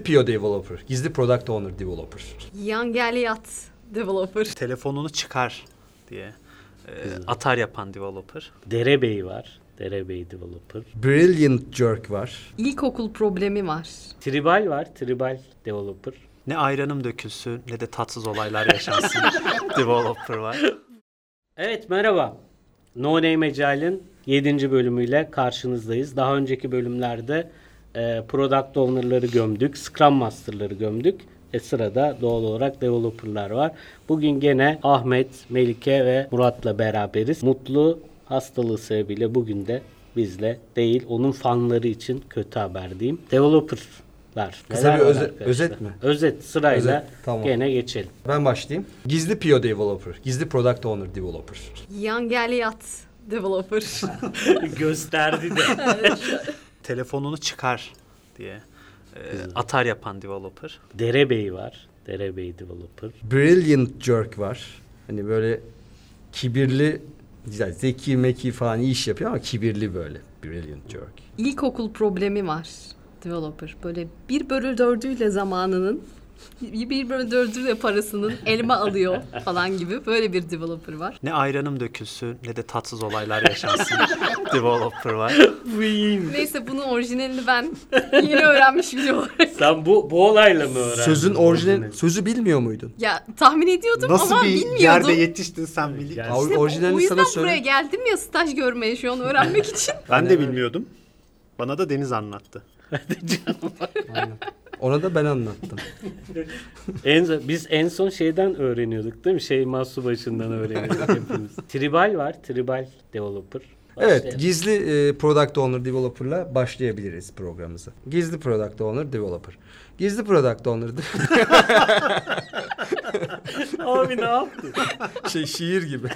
Gizli PO developer. Gizli product owner developer. Young Elliot developer. Telefonunu çıkar diye e, atar yapan developer. Derebey var. Derebey developer. Brilliant jerk var. İlkokul problemi var. Tribal var. Tribal developer. Ne ayranım dökülsün ne de tatsız olaylar yaşansın. developer var. Evet merhaba. No Name Agile'in 7. bölümüyle karşınızdayız. Daha önceki bölümlerde e, Product Owner'ları gömdük. Scrum Master'ları gömdük. E sırada doğal olarak developer'lar var. Bugün gene Ahmet, Melike ve Murat'la beraberiz. Mutlu hastalığı sebebiyle bugün de bizle değil. Onun fanları için kötü haber diyeyim. Developer'lar. Kısa Neler bir öze- özet mi? Özet sırayla Özet, tamam. gene geçelim. Ben başlayayım. Gizli PO developer. Gizli product owner developer. Young Elliot developer. Gösterdi de. Telefonunu çıkar diye e, atar yapan developer. Derebey var. Derebey developer. Brilliant jerk var. Hani böyle kibirli, güzel, zeki meki falan iyi iş yapıyor ama kibirli böyle. Brilliant jerk. İlkokul problemi var developer. Böyle bir bölü dördüyle zamanının bir bölü dördüyle parasının elma alıyor falan gibi böyle bir developer var. Ne ayranım dökülsün ne de tatsız olaylar yaşansın. developer var. Neyse bunun orijinalini ben yeni öğrenmiş biri olarak. Sen bu bu olayla mı öğrendin? Sözün orijinal, sözü bilmiyor muydun? Ya tahmin ediyordum ama bilmiyordum. yetiştin sen biliyorsun? Yani İşte o- orijinalini o yüzden sana buraya geldim ya staj görmeye şu an öğrenmek için. Ben de bilmiyordum. Bana da Deniz anlattı. Aynen. Ona da ben anlattım. en, biz en son şeyden öğreniyorduk değil mi? Şeyma Subaşı'ndan öğreniyorduk hepimiz. Tribal var. Tribal developer. Evet, gizli e, product owner developer'la başlayabiliriz programımıza. Gizli product owner developer. Gizli product owner Abi ne yaptın? şey şiir gibi.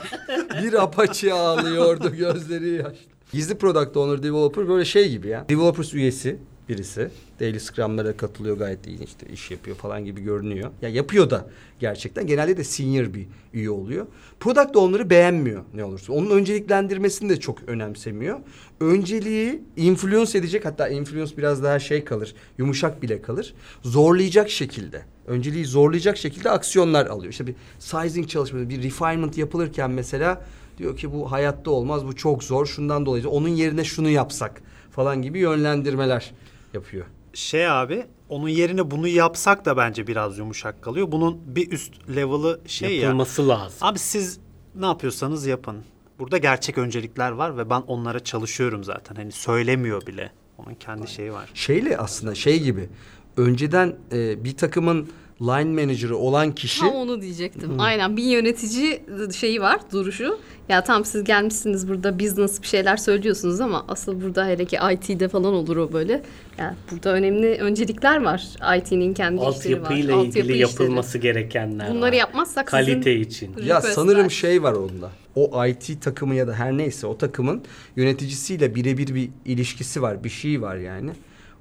Bir apaçı ağlıyordu gözleri yaşlı. Gizli product owner developer böyle şey gibi ya. Developers üyesi birisi. Daily Scrum'lara katılıyor gayet iyi işte iş yapıyor falan gibi görünüyor. Ya yapıyor da gerçekten. Genelde de senior bir üye oluyor. Product owner'ı beğenmiyor ne olursa. Onun önceliklendirmesini de çok önemsemiyor. Önceliği influence edecek hatta influence biraz daha şey kalır. Yumuşak bile kalır. Zorlayacak şekilde. Önceliği zorlayacak şekilde aksiyonlar alıyor. İşte bir sizing çalışması, bir refinement yapılırken mesela diyor ki bu hayatta olmaz, bu çok zor. Şundan dolayı onun yerine şunu yapsak falan gibi yönlendirmeler yapıyor. Şey abi onun yerine bunu yapsak da bence biraz yumuşak kalıyor. Bunun bir üst level'ı şey ya. Yapılması lazım. Abi siz ne yapıyorsanız yapın. Burada gerçek öncelikler var ve ben onlara çalışıyorum zaten. Hani söylemiyor bile. Onun kendi şeyi var. Şeyle aslında şey gibi önceden e, bir takımın line manager'ı olan kişi Ha onu diyecektim. Aynen bir yönetici şeyi var duruşu. Ya tam siz gelmişsiniz burada business bir şeyler söylüyorsunuz ama asıl burada hele ki IT'de falan olur o böyle. Yani burada önemli öncelikler var. IT'nin kendi işleri var. Altyapıyla ilgili işleri. yapılması gerekenler Bunları var. yapmazsak Kalite sizin için. Ya sanırım şey var onda. O IT takımı ya da her neyse o takımın yöneticisiyle birebir bir ilişkisi var, bir şey var yani.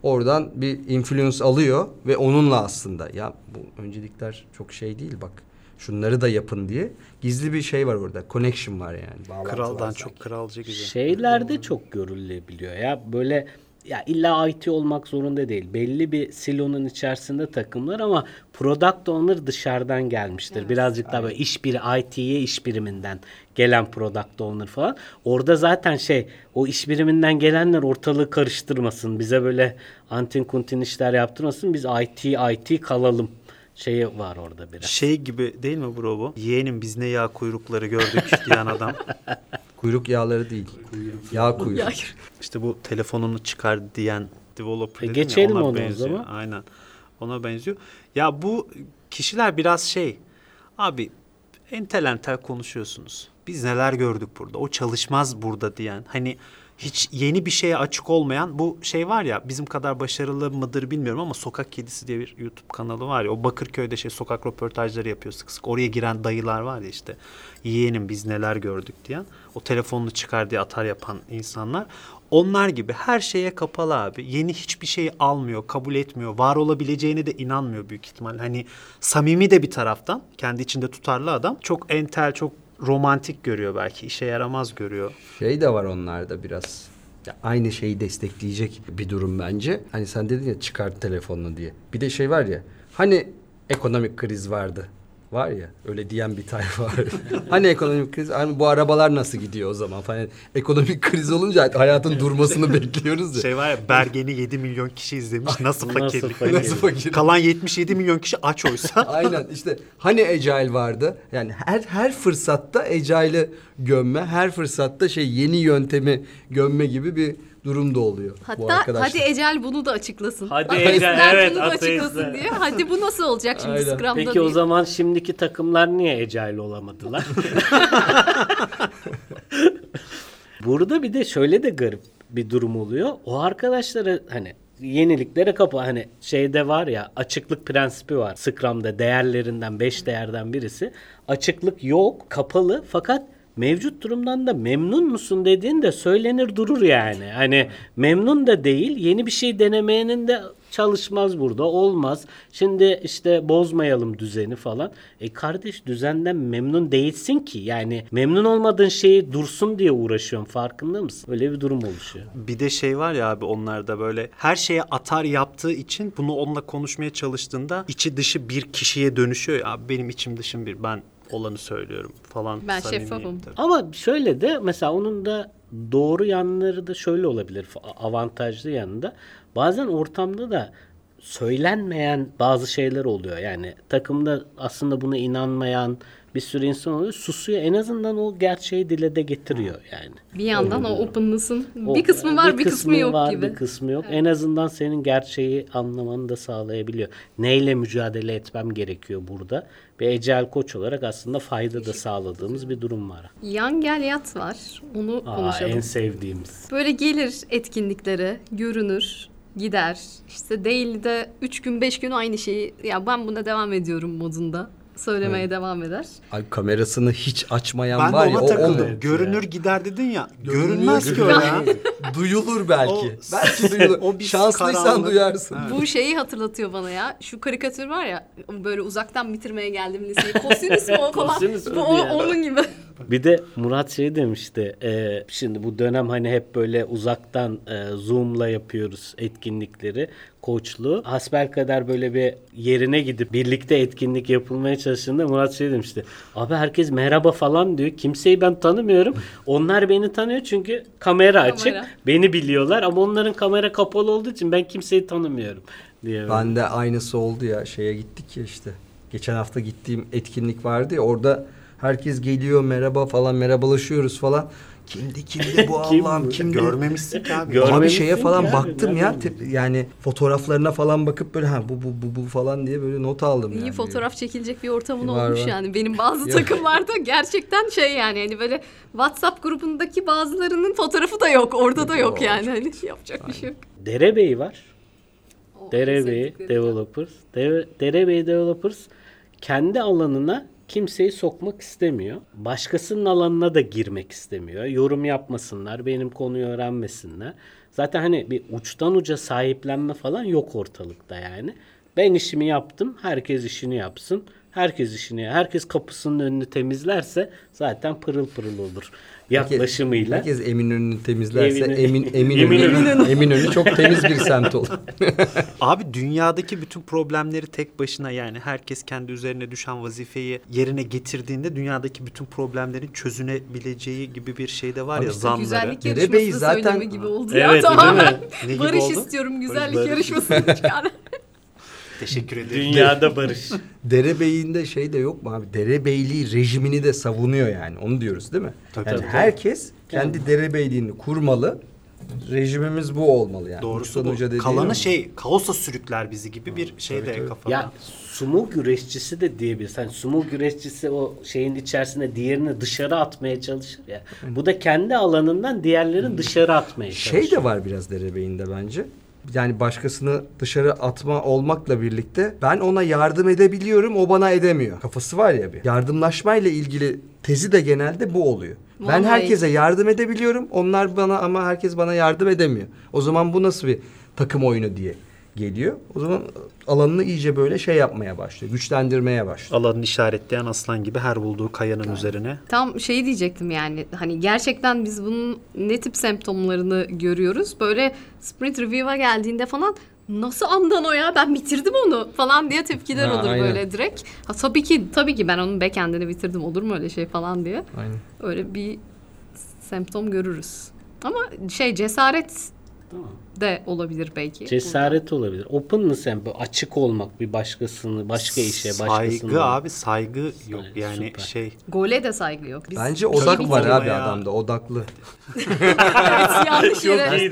Oradan bir influence alıyor ve onunla aslında ya bu öncelikler çok şey değil bak. Şunları da yapın diye gizli bir şey var orada. Connection var yani. bağlantı var Kraldan sanki. çok kralcı gibi. Şeylerde çok görülebiliyor ya. Böyle ya illa IT olmak zorunda değil. Belli bir silonun içerisinde takımlar ama product owner dışarıdan gelmiştir. Birazcık daha böyle iş biri IT'ye iş biriminden gelen product owner falan. Orada zaten şey o iş biriminden gelenler ortalığı karıştırmasın. Bize böyle antin kuntin işler yaptırmasın. Biz IT IT kalalım şeyi var orada biraz. Şey gibi değil mi bro bu? Yeğenim biz ne yağ kuyrukları gördük diyen adam. Kuyruk yağları değil. Yağ kuyruğu. İşte bu telefonunu çıkar diyen developer E, dedim ya, geçelim ona benziyor. zaman. Aynen. Ona benziyor. Ya bu kişiler biraz şey. Abi entel entel konuşuyorsunuz. Biz neler gördük burada. O çalışmaz burada diyen. Hani hiç yeni bir şeye açık olmayan bu şey var ya bizim kadar başarılı mıdır bilmiyorum ama Sokak Kedisi diye bir YouTube kanalı var ya o Bakırköy'de şey sokak röportajları yapıyor sık sık. Oraya giren dayılar var ya işte yeğenim biz neler gördük diyen o telefonunu çıkar diye atar yapan insanlar. Onlar gibi her şeye kapalı abi. Yeni hiçbir şey almıyor, kabul etmiyor. Var olabileceğine de inanmıyor büyük ihtimal. Hani samimi de bir taraftan. Kendi içinde tutarlı adam. Çok entel, çok romantik görüyor belki. işe yaramaz görüyor. Şey de var onlarda biraz. Aynı şeyi destekleyecek bir durum bence. Hani sen dedin ya çıkart telefonunu diye. Bir de şey var ya. Hani ekonomik kriz vardı. Var ya öyle diyen bir tayfa var. hani ekonomik kriz hani bu arabalar nasıl gidiyor o zaman falan. Ekonomik kriz olunca hayatın durmasını bekliyoruz ya. Şey var ya Bergen'i 7 milyon kişi izlemiş. Nasıl Nasıl fakirlik? fakir? Nasıl fakir? Kalan 77 milyon kişi aç oysa. Aynen işte hani Agile vardı. Yani her her fırsatta Agile'ı gömme, her fırsatta şey yeni yöntemi gömme gibi bir durum da oluyor. bu Hatta arkadaşlar. hadi Ecel bunu da açıklasın. Hadi Ecel, evet, bunu da açıklasın diye. Hadi bu nasıl olacak şimdi Aynen. Scrum'da Peki diye. o zaman şimdiki takımlar niye Agile olamadılar? Burada bir de şöyle de garip bir durum oluyor. O arkadaşlara hani yeniliklere kapı hani şeyde var ya açıklık prensibi var. Scrum'da değerlerinden 5 değerden birisi. Açıklık yok, kapalı fakat mevcut durumdan da memnun musun dediğin de söylenir durur yani. Hani memnun da değil, yeni bir şey denemeyenin de çalışmaz burada, olmaz. Şimdi işte bozmayalım düzeni falan. E kardeş düzenden memnun değilsin ki. Yani memnun olmadığın şeyi dursun diye uğraşıyorsun farkında mısın? Öyle bir durum oluşuyor. Bir de şey var ya abi onlarda böyle her şeye atar yaptığı için bunu onunla konuşmaya çalıştığında içi dışı bir kişiye dönüşüyor ya. Benim içim dışım bir ben olanı söylüyorum falan. Ben şeffafım. tabii. Ama şöyle de mesela onun da doğru yanları da şöyle olabilir avantajlı yanında. Bazen ortamda da söylenmeyen bazı şeyler oluyor. Yani takımda aslında buna inanmayan bir sürü insan oluyor. Susuyor. En azından o gerçeği dile de getiriyor yani. Bir yandan Öyle o openness'ın bir kısmı var bir kısmı yok var, gibi. Bir kısmı yok. En azından senin gerçeği anlamanı da sağlayabiliyor. Neyle mücadele etmem gerekiyor burada? Bir ecel koç olarak aslında fayda da sağladığımız bir durum var. Yan gel yat var. Onu Aa, konuşalım. en sevdiğimiz. Böyle gelir etkinliklere, görünür, gider. İşte daily'de 3 gün 5 gün aynı şeyi ya ben buna devam ediyorum modunda söylemeye devam eder. Ay kamerasını hiç açmayan Ben de var ya ona o takıldım. onu. Görünür gider dedin ya. Görünmez ki öyle ya. Duyulur belki. O- belki duyulur. o bir Şanslıysan karanlık. duyarsın. Bu şeyi hatırlatıyor bana ya. Şu karikatür var ya böyle uzaktan bitirmeye geldim liseyi. Kosinüs mü o falan. Kosinüs mü Bu o- onun gibi. Bir de Murat şey demişti. e, şimdi bu dönem hani hep böyle uzaktan e, Zoom'la yapıyoruz etkinlikleri, koçluğu. Hasbelkader böyle bir yerine gidip birlikte etkinlik yapılmaya çalıştığında Murat şey demişti. Abi herkes merhaba falan diyor. Kimseyi ben tanımıyorum. Onlar beni tanıyor çünkü kamera açık. Kamera. Beni biliyorlar ama onların kamera kapalı olduğu için ben kimseyi tanımıyorum diye. Ben de aynısı oldu ya şeye gittik ya işte. Geçen hafta gittiğim etkinlik vardı ya orada herkes geliyor merhaba falan merhabalaşıyoruz falan. Kimdi kimdi bu Kim Allah'ım bu? kimdi? Görmemişsin ki abi. Gör- Abi Görmemişsin şeye falan abi, baktım ya te- yani fotoğraflarına falan bakıp böyle ha bu bu bu bu falan diye böyle not aldım İyi yani. fotoğraf çekilecek bir ortamın Var, olmuş var. yani. Benim bazı takımlarda gerçekten şey yani hani böyle WhatsApp grubundaki bazılarının fotoğrafı da yok. Orada da yok yani. Hani yapacak bir şey yok. Derebey var. O Derebey sevdiklerim. Developers. De- Derebey Developers kendi alanına kimseyi sokmak istemiyor. Başkasının alanına da girmek istemiyor. Yorum yapmasınlar, benim konuyu öğrenmesinler. Zaten hani bir uçtan uca sahiplenme falan yok ortalıkta yani. Ben işimi yaptım, herkes işini yapsın. Herkes işini, herkes kapısının önünü temizlerse zaten pırıl pırıl olur. Yaklaşımıyla. Herkes Eminönü'nü temizlerse Eminönü- Emin Eminönü Eminönü. Çok temiz bir semt olur. Abi dünyadaki bütün problemleri tek başına yani herkes kendi üzerine düşen vazifeyi yerine getirdiğinde dünyadaki bütün problemlerin çözünebileceği gibi bir şey de var Abi ya işte zanları. Güzellik yarışması zaten- söyleme gibi oldu Evet, ya tamamen. Barış oldu? istiyorum güzellik Barış. yarışmasını çıkar. Teşekkür ederim. Dünyada barış. Derebeyliğinde şey de yok mu abi? Derebeyliği rejimini de savunuyor yani. Onu diyoruz değil mi? Tabii, yani tabii. herkes kendi derebeyliğini kurmalı. Rejimimiz bu olmalı yani. Doğrusu bu. dediği Kalanı şey kaosa sürükler bizi gibi bir şey Tabii, de tabii. kafada. Ya sumo güreşçisi de diyebiliriz. Hani sumo güreşçisi o şeyin içerisinde diğerini dışarı atmaya çalışır ya. Bu da kendi alanından diğerlerini dışarı atmaya çalışıyor. Şey de var biraz derebeyinde bence. Yani başkasını dışarı atma olmakla birlikte ben ona yardım edebiliyorum o bana edemiyor. Kafası var ya bir. Yardımlaşmayla ilgili tezi de genelde bu oluyor. Ben Vallahi. herkese yardım edebiliyorum. Onlar bana ama herkes bana yardım edemiyor. O zaman bu nasıl bir takım oyunu diye geliyor. O zaman alanını iyice böyle şey yapmaya başlıyor. Güçlendirmeye başlıyor. Alanını işaretleyen aslan gibi her bulduğu kayanın üzerine. Tam şey diyecektim yani hani gerçekten biz bunun ne tip semptomlarını görüyoruz. Böyle sprint review'a geldiğinde falan nasıl andan o ya ben bitirdim onu falan diye tepkiler Ha, olur aynen. böyle direkt. Ha, tabii ki tabii ki ben onun backend'ini bitirdim olur mu öyle şey falan diye. Aynen. Öyle bir semptom görürüz. Ama şey cesaret Tamam. De olabilir belki. Cesaret olabilir. Open mı sen? Böyle Açık olmak bir başkasını, başka işe, başkasını. Saygı abi saygı yok Aynen, yani süper. şey. Burada. Gole de saygı yok. Biz Bence şey odak var abi Ya. adamda odaklı. Evet, yanlış yere.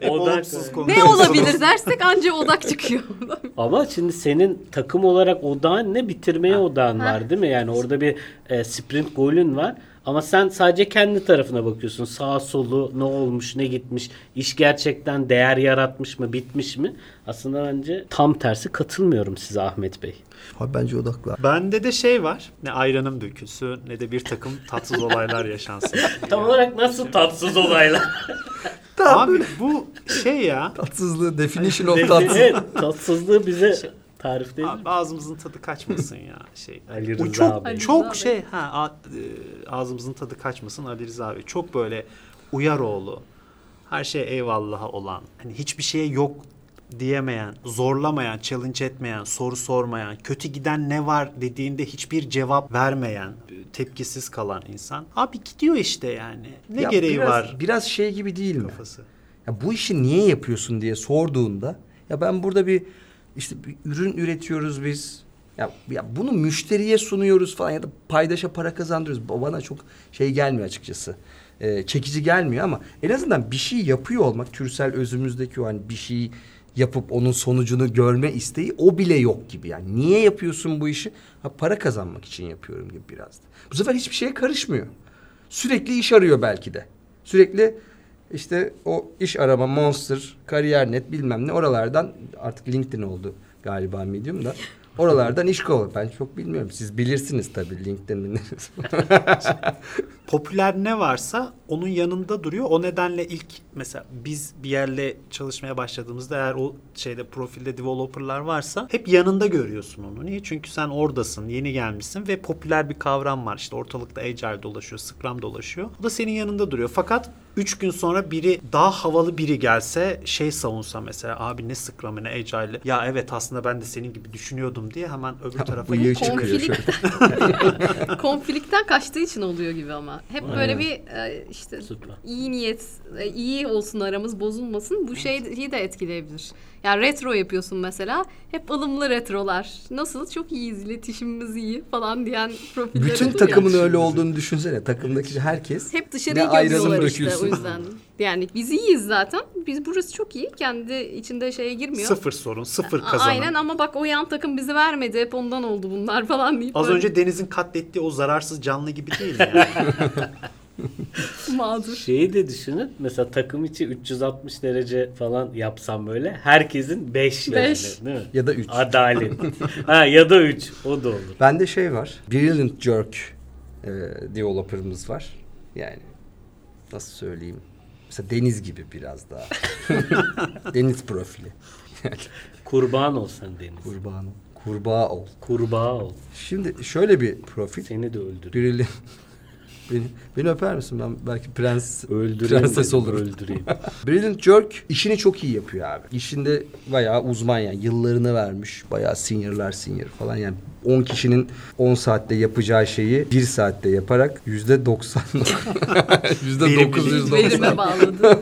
Odak. Ne olabilir dersek anca odak çıkıyor. Ama şimdi senin takım olarak odağın ne? Bitirmeye odağın Ha. var değil mi? Yani orada bir e, sprint golün var. Ama sen sadece kendi tarafına bakıyorsun. Sağ solu ne olmuş, ne gitmiş, iş gerçekten değer yaratmış mı, bitmiş mi? Aslında bence tam tersi katılmıyorum size Ahmet Bey. Abi bence odaklı. Bende de şey var. Ne ayranım dökülsün ne de bir takım tatsız olaylar yaşansın. Tam olarak nasıl tatsız olaylar? Abi bu şey ya. Tatsızlığı definition of tatsız. evet, tatsızlığı bize tarif değil mi? Abi ağzımızın tadı kaçmasın ya şey. Ali O Rıza çok Bey. çok Ali şey ha a- e, ağzımızın tadı kaçmasın Ali Rıza Bey. Çok böyle uyaroğlu. Her şeye eyvallah'a olan. Hani hiçbir şeye yok diyemeyen, zorlamayan, challenge etmeyen, soru sormayan, kötü giden ne var dediğinde hiçbir cevap vermeyen, tepkisiz kalan insan. Abi gidiyor işte yani. Ne Ya gereği biraz, var Biraz şey gibi değil mi? kafası. Ya bu işi niye yapıyorsun diye sorduğunda ya ben burada bir işte bir ürün üretiyoruz biz. Ya, ya bunu müşteriye sunuyoruz falan ya da paydaşa para kazandırıyoruz. Bana çok şey gelmiyor açıkçası. Ee, çekici gelmiyor ama en azından bir şey yapıyor olmak türsel özümüzdeki o hani bir şey yapıp onun sonucunu görme isteği o bile yok gibi yani. Niye yapıyorsun bu işi? Ha, para kazanmak için yapıyorum gibi biraz. Bu sefer hiçbir şeye karışmıyor. Sürekli iş arıyor belki de. Sürekli işte o iş arama Monster, Kariyer.net bilmem ne oralardan artık LinkedIn oldu galiba Medium da. Oralardan iş kovalıyor. Ben çok bilmiyorum. Siz bilirsiniz tabii LinkedIn'in. popüler ne varsa onun yanında duruyor. O nedenle ilk mesela biz bir yerle çalışmaya başladığımızda eğer o şeyde profilde developerlar varsa hep yanında görüyorsun onu. Niye? Çünkü sen oradasın, yeni gelmişsin ve popüler bir kavram var. İşte ortalıkta Agile dolaşıyor, Scrum dolaşıyor. O da senin yanında duruyor. Fakat üç gün sonra biri daha havalı biri gelse şey savunsa mesela abi ne Scrum'ı ne Agile'i. Ya evet aslında ben de senin gibi düşünüyordum diye hemen öbür tarafa Bıyığı çıkıyor konflikten kaçtığı için oluyor gibi ama. Hep böyle Aynen. bir e, işte Süper. iyi niyet, e, iyi olsun aramız bozulmasın. Bu şeyi de etkileyebilir. Yani retro yapıyorsun mesela. Hep ılımlı retrolar. Nasıl? Çok iyiyiz, iletişimimiz iyi falan diyen profiller Bütün takımın öyle olduğunu düşünsene. Takımdaki herkes Hep ayranı görüyorlar işte o yüzden. Yani biz iyiyiz zaten. Biz burası çok iyi. Kendi içinde şeye girmiyor. Sıfır sorun, sıfır A- kazanım. Aynen ama bak o yan takım bizi vermedi. Hep ondan oldu bunlar falan deyip Az böyle önce Deniz'in katlettiği o zararsız canlı gibi değil yani. mağdur. Şeyi de düşünün. Mesela takım içi 360 derece falan yapsam böyle. Herkesin 5 yani. Beş. Değil mi? ya da üç. Adalet. ha ya da 3. O da olur. Bende şey var. Brilliant Jerk e, developer'ımız var. Yani nasıl söyleyeyim? Mesela Deniz gibi biraz daha. Deniz profili. Kurban ol sen Deniz. Kurban. Kurbağa ol. Kurbağa ol. Şimdi şöyle bir profil. Seni de öldür. Brilliant. Beni, beni öper misin? Ben belki prens Öldüreyim. prenses dedim, olurum. Öldüreyim. Brilliant Jerk işini çok iyi yapıyor abi. İşinde bayağı uzman yani yıllarını vermiş. Bayağı seniorlar senior falan yani 10 kişinin 10 saatte yapacağı şeyi 1 saatte yaparak yüzde 90 yüzde 990 Verime bağladı.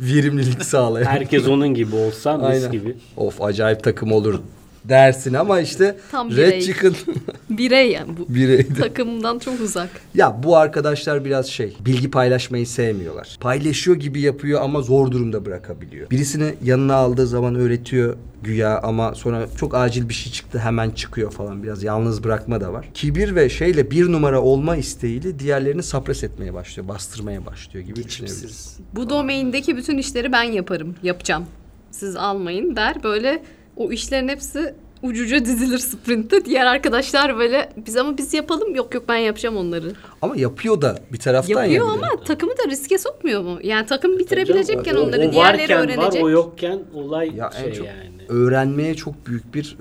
verimlilik sağlayan. Herkes onun gibi olsa mis Aynen. gibi. Of acayip takım olur dersin ama işte Tam Red birey. Chicken Birey yani bu. bireydi. Takımdan çok uzak. Ya bu arkadaşlar biraz şey bilgi paylaşmayı sevmiyorlar. Paylaşıyor gibi yapıyor ama zor durumda bırakabiliyor. Birisini yanına aldığı zaman öğretiyor güya ama sonra çok acil bir şey çıktı hemen çıkıyor falan biraz yalnız bırakma da var. Kibir ve şeyle bir numara olma isteğiyle diğerlerini sapres etmeye başlıyor, bastırmaya başlıyor gibi düşünebiliriz. Bu domaindeki bütün işleri ben yaparım, yapacağım. Siz almayın der. Böyle o işlerin hepsi ucuca dizilir sprintte. Diğer arkadaşlar böyle biz ama biz yapalım. Yok yok ben yapacağım onları. Ama yapıyor da bir taraftan Yapıyor ya bir de. ama takımı da riske sokmuyor mu? Yani takım bitirebilecekken O- onları o diğerleri varken öğrenecek. var o yokken olay Ya en şey çok yani. öğrenmeye çok büyük bir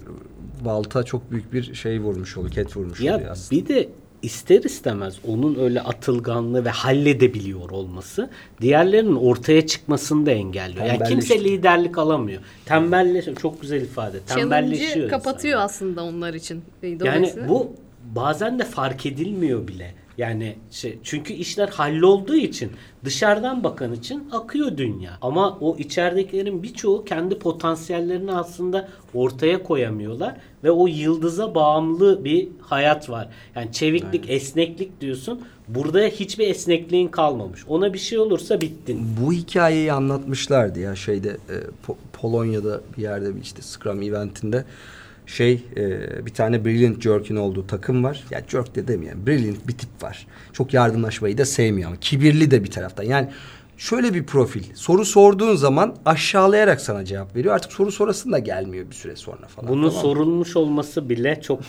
balta çok büyük bir şey vurmuş oluyor. Ket vurmuş oluyor Ya aslında. bir de ister istemez onun öyle atılganlığı ve halledebiliyor olması diğerlerinin ortaya çıkmasını da engelliyor. Yani kimse liderlik alamıyor. Tembelleşiyor. Çok güzel ifade. Tembelleşiyor. Challenge'ı insan. kapatıyor aslında onlar için. Yani Dolayısıyla- bu bazen de fark edilmiyor bile. Yani şey çünkü işler hallolduğu için dışarıdan bakan için akıyor dünya. Ama o içeridekilerin birçoğu kendi potansiyellerini aslında ortaya koyamıyorlar ve o yıldıza bağımlı bir hayat var. Yani çeviklik, esneklik diyorsun. Burada hiçbir esnekliğin kalmamış. Ona bir şey olursa bittin. Bu hikayeyi anlatmışlardı ya şeyde e, Po- Polonya'da bir yerde bir işte Scrum eventinde şey e, bir tane Brilliant Jerk'in olduğu takım var. Ya Jerk de demeyelim. Brilliant bir tip var. Çok yardımlaşmayı da sevmiyor ama kibirli de bir taraftan. Yani şöyle bir profil. Soru sorduğun zaman aşağılayarak sana cevap veriyor. Artık soru sorasın da gelmiyor bir süre sonra falan. Bunun tamam sorulmuş olması bile çok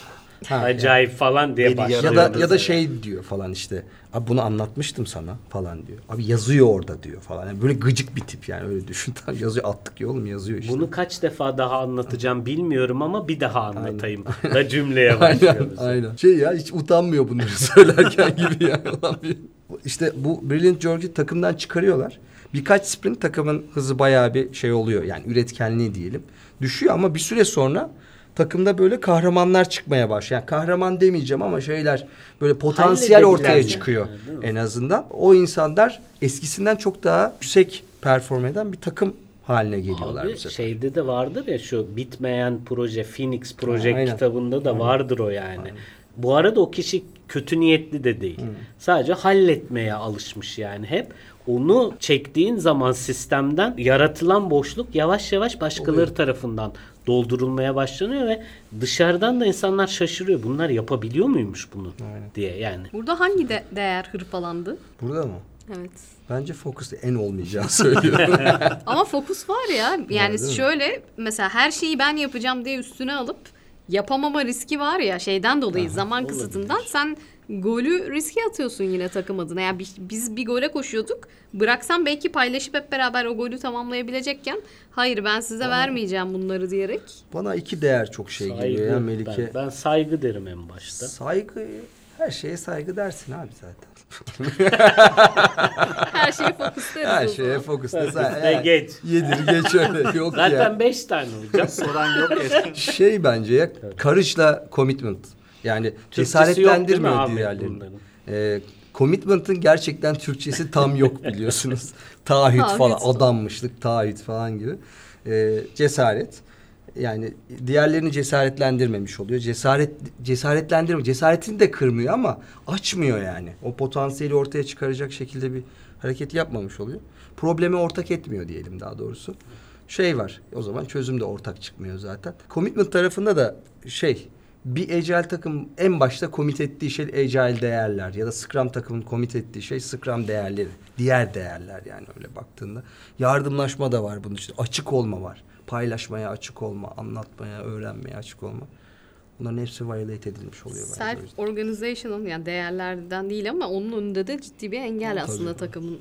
Ha, acayip falan diye başlıyor. ya da ya da şey diyor falan işte. Abi bunu anlatmıştım sana falan diyor. Abi yazıyor orada diyor falan. Yani böyle gıcık bir tip yani öyle düşün. Tamam, yazıyor attık ya oğlum yazıyor işte. Bunu kaç defa daha anlatacağım bilmiyorum ama bir daha anlatayım da cümleye aynen, başlıyoruz. aynen. Şey ya hiç utanmıyor bunları söylerken gibi yani. İşte bu Brilliant George'u takımdan çıkarıyorlar. Birkaç sprint takımın hızı bayağı bir şey oluyor. Yani üretkenliği diyelim. Düşüyor ama bir süre sonra takımda böyle kahramanlar çıkmaya başlıyor. Yani kahraman demeyeceğim ama şeyler böyle potansiyel ortaya çıkıyor mi? en azından. O insanlar eskisinden çok daha yüksek perform eden bir takım haline geliyorlar Abi şeyde de vardır ya şu bitmeyen proje Phoenix proje aynen. kitabında da vardır o yani. Bu arada o kişi kötü niyetli de değil. Sadece halletmeye alışmış yani hep. Onu çektiğin zaman sistemden yaratılan boşluk yavaş yavaş başkaları tarafından doldurulmaya başlanıyor ve dışarıdan da insanlar şaşırıyor. Bunlar yapabiliyor muymuş bunu diye yani. Burada hangi de- değer hırpalandı? Burada mı? Evet. Bence fokus en olmayacağı söylüyor. Ama fokus var ya. Yani mi? şöyle mesela her şeyi ben yapacağım diye üstüne alıp yapamama riski var ya şeyden dolayı zaman kısıtından sen golü riske atıyorsun yine takım adına. Yani biz, biz bir gole koşuyorduk. Bıraksam belki paylaşıp hep beraber o golü tamamlayabilecekken hayır ben size vermeyeceğim bunları diyerek. Bana iki değer çok şey geliyor ya Melike. Ben, ben saygı derim en başta. Saygı, her şeye saygı dersin abi zaten. Her şeyi fokusleriz. Her şeye zaman. fokus desen. Fokus de eğer geç. Yedir geç öyle yok Zaten ya. 5 tane olacak. Soran yok ya. Şey bence ya courage'la commitment. Yani cesaretlendirmiyor diğerlerini. Ee, commitment'ın gerçekten Türkçesi tam yok biliyorsunuz. Taahhüt falan, adanmışlık, taahhüt falan gibi. Ee, cesaret. Yani diğerlerini cesaretlendirmemiş oluyor. Cesaret cesaretlendirme, cesaretini de kırmıyor ama açmıyor yani. O potansiyeli ortaya çıkaracak şekilde bir hareket yapmamış oluyor. Probleme ortak etmiyor diyelim daha doğrusu. Şey var. O zaman çözüm de ortak çıkmıyor zaten. Commitment tarafında da şey bir agile takım en başta komit ettiği şey agile değerler ya da Scrum takımın komit ettiği şey Scrum değerleri. Diğer değerler yani öyle baktığında. Yardımlaşma da var bunun için. Açık olma var. Paylaşmaya açık olma, anlatmaya, öğrenmeye açık olma. Bunların hepsi violate edilmiş oluyor. Self organizational yani değerlerden değil ama onun önünde de ciddi bir engel aslında takımın.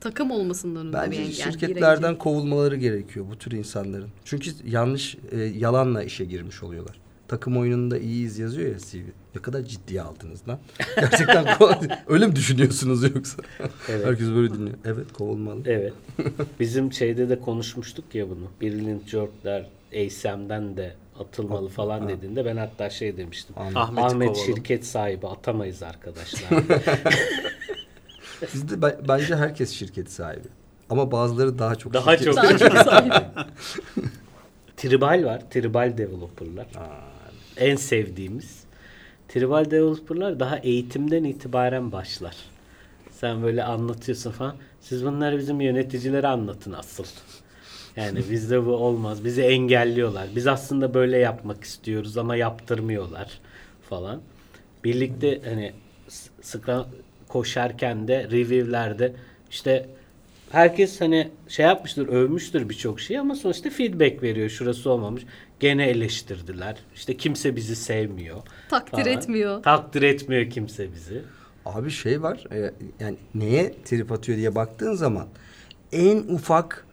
Takım olmasının önünde bir Bence engel. şirketlerden kovulmaları gerekiyor bu tür insanların. Çünkü yanlış, e, yalanla işe girmiş oluyorlar. Takım oyununda iyiyiz yazıyor ya CV. Ne kadar ciddiye aldınız lan? Gerçekten öyle mi düşünüyorsunuz yoksa? Evet. Herkes böyle dinliyor. Evet kovulmalı. Evet. Bizim şeyde de konuşmuştuk ya bunu. Brilliant Jork'lar ASM'den de atılmalı falan dediğinde ben hatta şey demiştim. Ahmet, Ahmet'i kovalım. şirket sahibi atamayız arkadaşlar. Bizde be- bence herkes şirket sahibi. Ama bazıları daha çok Daha şirket çok. Daha çok sahibi. Tribal var. Tribal developerlar. En sevdiğimiz. Tribal developerlar daha eğitimden itibaren başlar. Sen böyle anlatıyorsun falan. Siz bunları bizim yöneticilere anlatın asıl. Yani bizde bu olmaz. Bizi engelliyorlar. Biz aslında böyle yapmak istiyoruz ama yaptırmıyorlar falan. Birlikte hani sıkra koşarken de review'lerde işte herkes hani şey yapmıştır, övmüştür birçok şey ama sonuçta feedback veriyor. Şurası olmamış. Gene eleştirdiler. İşte kimse bizi sevmiyor. Takdir falan. etmiyor. Takdir etmiyor kimse bizi. Abi şey var e, yani neye trip atıyor diye baktığın zaman en ufak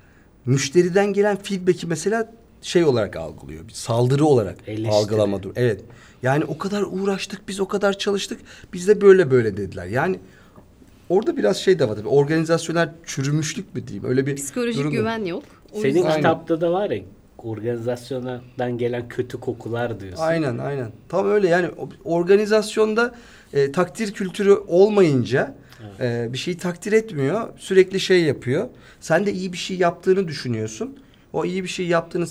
müşteriden gelen feedback'i mesela şey olarak algılıyor. Bir saldırı olarak Eleştiri. algılama dur. Evet. Yani o kadar uğraştık biz o kadar çalıştık biz de böyle böyle dediler. Yani orada biraz şey de var tabii organizasyonel çürümüşlük mü diyeyim öyle bir Psikolojik durum güven yok. O Senin yüzden- kitapta da var ya organizasyondan gelen kötü kokular diyorsun. Aynen aynen. Tam öyle yani organizasyonda e, takdir kültürü olmayınca e, bir şeyi takdir etmiyor. Sürekli şey yapıyor. Sen de iyi bir şey yaptığını düşünüyorsun. O iyi bir şey yaptığını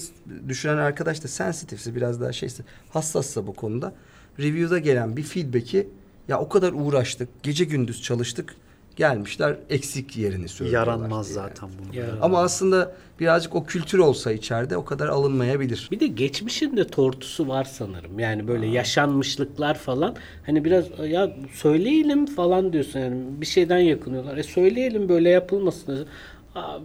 düşünen arkadaş da sensitifse biraz daha şeyse hassassa bu konuda. Review'da gelen bir feedback'i ya o kadar uğraştık, gece gündüz çalıştık. Gelmişler eksik yerini söylüyorlar. Yaranmaz diye. zaten bunu. Ya. Ama aslında birazcık o kültür olsa içeride o kadar alınmayabilir. Bir de geçmişinde tortusu var sanırım. Yani böyle yaşanmışlıklar falan. Hani biraz ya söyleyelim falan diyorsun yani bir şeyden yakınıyorlar. E söyleyelim böyle yapılmasın. Aa,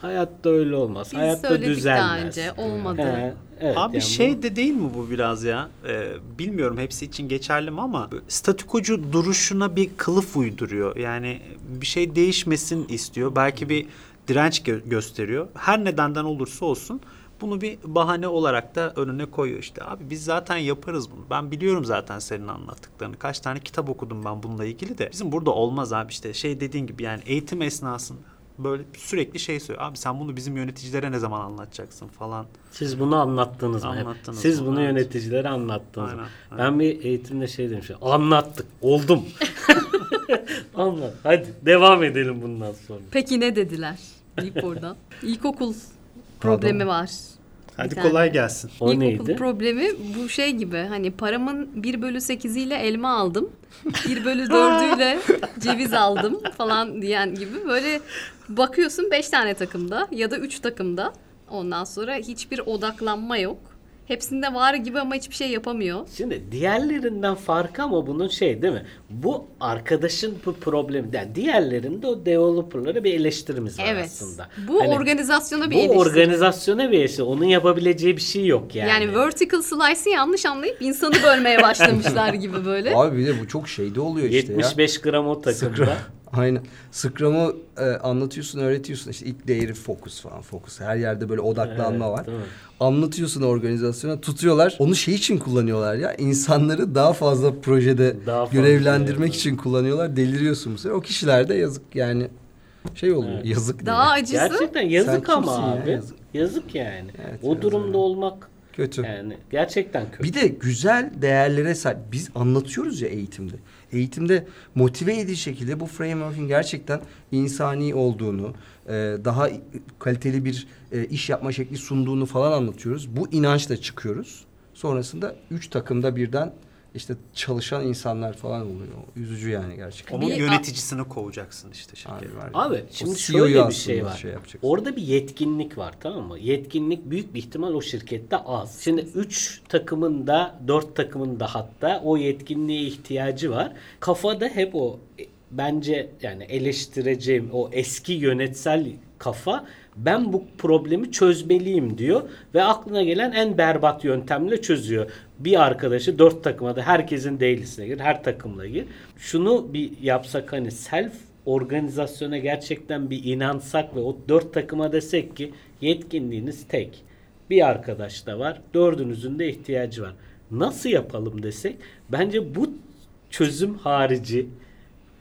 hayatta öyle olmaz. Biz hayatta söyledik daha düzelmez. önce olmadı. He, evet, Abi yani şey bu- de değil mi bu biraz ya? Ee, bilmiyorum hepsi için geçerli mi ama statükocu duruşuna bir kılıf uyduruyor. Yani bir şey değişmesin istiyor. Belki bir direnç gö- gösteriyor. Her nedenden olursa olsun bunu bir bahane olarak da önüne koyuyor işte. Abi biz zaten yaparız bunu. Ben biliyorum zaten senin anlattıklarını. Kaç tane kitap okudum ben bununla ilgili de. Bizim burada olmaz abi işte şey dediğin gibi yani eğitim esnasında böyle sürekli şey söylüyor. Abi sen bunu bizim yöneticilere ne zaman anlatacaksın falan. Siz bunu anlattınız mı? Anlattınız Siz mı? bunu Evet. yöneticilere anlattınız mı? Aynen, Ben bir eğitimde şey demiştim. Anlattık. Oldum. Anlat. Hadi devam edelim bundan sonra. Peki ne dediler? Deyip oradan. İlkokul problemi var. Hadi Bir tane. kolay gelsin. O İlkokul neydi? problemi bu şey gibi hani paramın 1 bölü 8'iyle elma aldım. 1 bölü 4'üyle ceviz aldım falan diyen gibi böyle bakıyorsun 5 tane takımda ya da 3 takımda ondan sonra hiçbir odaklanma yok. Hepsinde var gibi ama hiçbir şey yapamıyor. Şimdi diğerlerinden farkı ama bunun şey değil mi? Bu arkadaşın bu problemi. Yani diğerlerinde o developerlara bir eleştirimiz var Evet. aslında. Bu Hani organizasyona bir bu eleştiri. organizasyona bir eleştiri. Onun yapabileceği bir şey yok yani. Yani vertical slice'ı yanlış anlayıp insanı bölmeye başlamışlar gibi böyle. Abi bir de bu çok şeyde oluyor işte ya. 75 gram o takımda. Aynen. Scrum'u e, anlatıyorsun, öğretiyorsun. İşte ilk değeri fokus falan. Fokus. Her yerde böyle odaklanma Evet, var. Anlatıyorsun organizasyona, tutuyorlar. Onu şey için kullanıyorlar ya. İnsanları daha fazla projede Daha fazla görevlendirmek şey, için kullanıyorlar. Deliriyorsun bu sefer. O kişiler de yazık yani. Şey oluyor. Evet. Yazık Daha diye. acısı Gerçekten yazık Sen ama kimsin ya? abi. Yazık. Yazık. yani. Evet, o yazık. durumda olmak Kötü. yani gerçekten kötü. Bir de güzel değerlere sahip. Biz anlatıyoruz ya eğitimde. Eğitimde motive edici şekilde bu framework'ün gerçekten insani olduğunu, e, daha kaliteli bir e, iş yapma şekli sunduğunu falan anlatıyoruz. Bu inançla çıkıyoruz. Sonrasında üç takımda birden işte çalışan insanlar falan oluyor. Üzücü yani gerçekten. Onun Bir- yöneticisini kovacaksın işte Abi şirket. var ya. Abi O şimdi CEO'yu şöyle bir aslında şey var. yapacaksın. Orada bir yetkinlik var tamam mı? Yetkinlik büyük bir ihtimal o şirkette az. Şimdi 3 takımın da 4 takımın da hatta o yetkinliğe ihtiyacı var. Kafada hep o e, bence yani eleştireceğim o eski yönetsel kafa ben bu problemi çözmeliyim diyor ve aklına gelen en berbat yöntemle çözüyor. Bir arkadaşı dört takıma da herkesin daily'sine gir, her takımla gir. Şunu bir yapsak hani self organizasyona gerçekten bir inansak ve o dört takıma desek ki yetkinliğiniz tek. Bir arkadaş da var. Dördünüzün de ihtiyacı var. Nasıl yapalım desek bence bu çözüm harici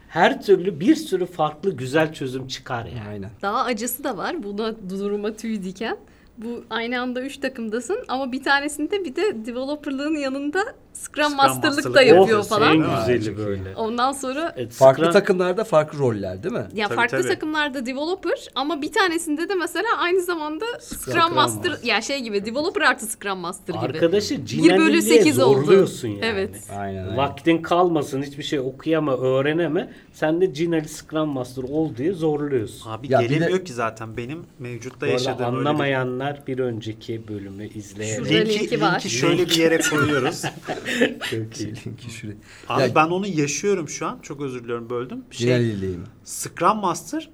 her türlü bir sürü farklı güzel çözüm çıkar yani. Aynen. Daha acısı da var. Buna duruma tüy diken. Bu aynı anda üç takımdasın ama bir tanesinde bir de developerlığın yanında Scrum, Scrum Master'lık Master'lık da yapıyor Of, falan. En güzeli böyle. Ondan sonra Evet, Farklı Scrum- takımlarda farklı roller değil mi? ya Tabii, farklı tabii. takımlarda developer ama bir tanesinde de mesela aynı zamanda Scrum, Scrum Master Master. ya şey gibi developer artı Scrum Master gibi. Arkadaşı 1 bölü cineliliğe 8 oldu. zorluyorsun yani. Evet. Aynen. aynen. Vaktin kalmasın hiçbir şey okuyama öğreneme. Sen de Cinali Scrum Master ol diye zorluyorsun. Abi Ya bir gelemiyor de- ki zaten benim mevcutta Bu arada yaşadığım öyle bir- anlamayanlar bir önceki bölümü izleyebilir. Şurada Linki, linki var. linki şöyle bir yere koyuyoruz. Çok iyi. Linki şuraya. Abi Ya- ben onu yaşıyorum şu an. Çok özür diliyorum böldüm. Şey, Cineliliği mi? Scrum Master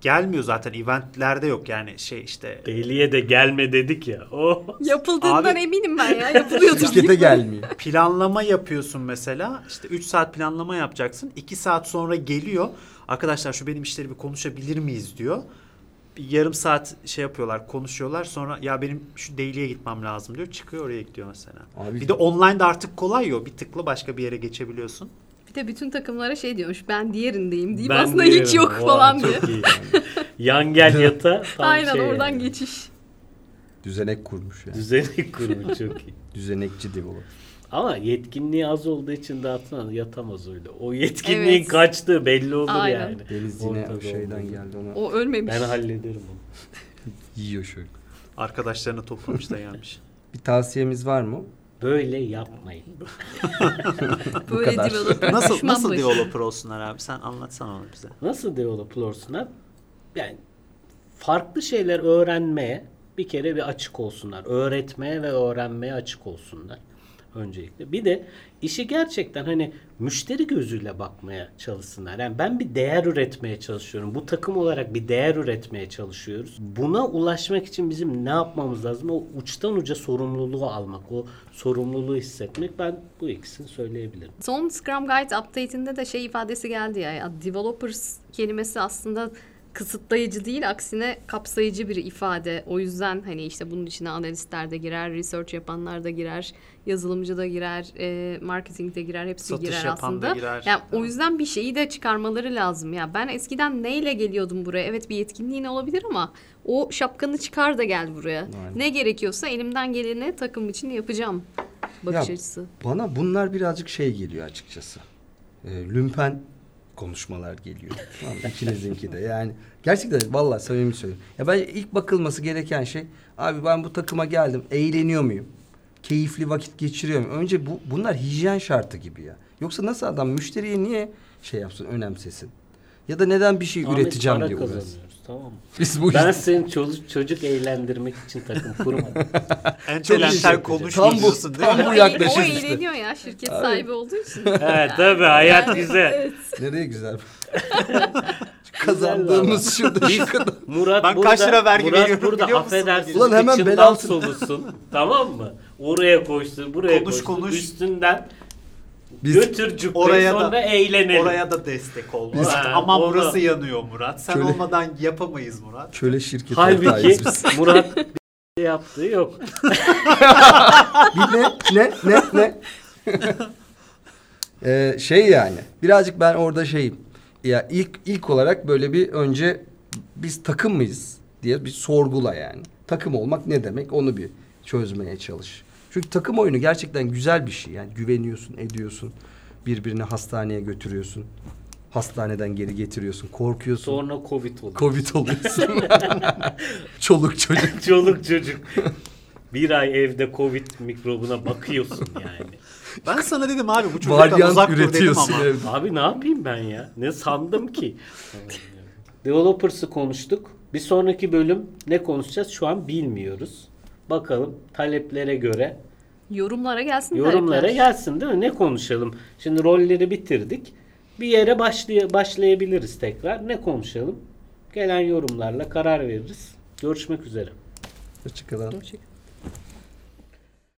gelmiyor zaten eventlerde yok yani şey işte Deliye de gelme dedik ya. Oh. Yapıldığından Abi- eminim ben ya. Yapılıyordur. Şirkete gelmiyor. planlama yapıyorsun mesela. İşte 3 saat planlama yapacaksın. 2 saat sonra geliyor. Arkadaşlar şu benim işleri bir konuşabilir miyiz diyor. Bir yarım saat şey yapıyorlar, konuşuyorlar. Sonra ya benim şu daily'e gitmem lazım diyor. Çıkıyor oraya gidiyor mesela. Abi- bir de online'da artık kolay ya. Bir tıkla başka bir yere geçebiliyorsun. Bir de bütün takımlara şey diyormuş. Ben diğerindeyim deyip Ben aslında diyorum, hiç yok vay, falan diye. iyi. Yan gel yata. tam Aynen şey oradan yani. geçiş. Düzenek kurmuş yani. Düzenek kurumu çok iyi. Düzenekçi developer. Ama yetkinliği az olduğu için dağıtılan yatamaz öyle. O yetkinliğin Evet. kaçtığı belli olur Aynen. yani. Deniz yine Ortada o şeyden geldi ona. O ölmemiş. Ben hallederim onu. Yiyor şöyle. Arkadaşlarını toplamış da gelmiş. Bir tavsiyemiz var mı? Böyle yapmayın. Böyle kadar. developer nasıl nasıl developer olsunlar abi? Sen anlatsana onu bize. Nasıl developer olsunlar? Yani farklı şeyler öğrenmeye bir kere bir açık olsunlar. Öğretmeye ve öğrenmeye açık olsunlar öncelikle. Bir de işi gerçekten hani müşteri gözüyle bakmaya çalışsınlar. Yani ben bir değer üretmeye çalışıyorum. Bu takım olarak bir değer üretmeye çalışıyoruz. Buna ulaşmak için bizim ne yapmamız lazım? O uçtan uca sorumluluğu almak, o sorumluluğu hissetmek. Ben bu ikisini söyleyebilirim. Son Scrum Guide update'inde de şey ifadesi geldi ya, ya developers kelimesi aslında kısıtlayıcı değil aksine kapsayıcı bir ifade. O yüzden hani işte bunun içine analistler de girer, research yapanlar da girer, yazılımcı da girer, e, marketing de girer, hepsi Satış girer yapan da aslında. girer. Yani o yüzden bir şeyi de çıkarmaları lazım ya. Ben eskiden neyle geliyordum buraya? Evet bir yetkinliğin olabilir ama o şapkanı çıkar da gel buraya. Aynen. Ne gerekiyorsa elimden geleni takım için yapacağım. Bakış Ya, açısı. Bana bunlar birazcık şey geliyor açıkçası. Ee, lümpen konuşmalar geliyor. Tamam? İkinizinki de. Yani gerçekten vallahi samimi söylüyorum. Ya ben ilk bakılması gereken şey abi ben bu takıma geldim. Eğleniyor muyum? Keyifli vakit geçiriyor muyum? Önce bu bunlar hijyen şartı gibi ya. Yoksa nasıl adam müşteriye niye şey yapsın, önemsesin? Ya da neden bir şey Ahmet, üreteceğim para diye uğraşsın? kazanıyoruz tamam mı? Biz bu Ben işte- senin çocuk, çocuk eğlendirmek için takım kurmadım. Entelental iyi. konuş Tam bu- diyorsun değil tam mi? bu O, yaklaşım o işte. eğleniyor ya şirket sahibi olduğu için. evet tabii hayat güzel. Nereye güzel? Kazandığımız şurada şu kadar. Murat Ben burada, kaç lira vergi Murat veriyorum burada biliyor musun? affedersin Ulan hemen bel altı- solusun. tamam mı? Oraya koştur, buraya Konuş, koştur. konuş. Üstünden Biz götür cübbeyi Oraya sonra da- eğlenelim. Oraya da destek ol. Biz-. Ha, Aman onu- burası yanıyor Murat. Sen Şöyle- olmadan yapamayız Murat. köle şirketi Halbuki. Murat bir şey yaptığı yok. Bir ne ne ne ne? Ee, şey yani birazcık ben orada şeyim. Ya ilk ilk olarak böyle bir önce biz takım mıyız diye bir sorgula yani. Takım olmak ne demek onu bir çözmeye çalış. Çünkü takım oyunu gerçekten güzel bir şey. Yani güveniyorsun, ediyorsun. Birbirini hastaneye götürüyorsun. Hastaneden geri getiriyorsun. Korkuyorsun. Sonra Covid oldu. Covid oluyorsun. Çoluk çocuk. Çoluk çocuk. Bir ay evde Covid mikrobuna bakıyorsun yani. Ben sana dedim abi bu çocuktan Varyant uzak dur dedim üretiyorsun ama. evde. Abi ne yapayım ben ya? Ne sandım ki? Developers'ı konuştuk. Bir sonraki bölüm ne konuşacağız şu an bilmiyoruz. Bakalım taleplere göre Yorumlara gelsin yorumlara talepler. gelsin değil mi? Ne konuşalım? Şimdi rolleri bitirdik. Bir yere başlay başlayabiliriz tekrar. Ne konuşalım? Gelen yorumlarla karar veririz. Görüşmek üzere. Hoşçakalın. Hoşçakalın.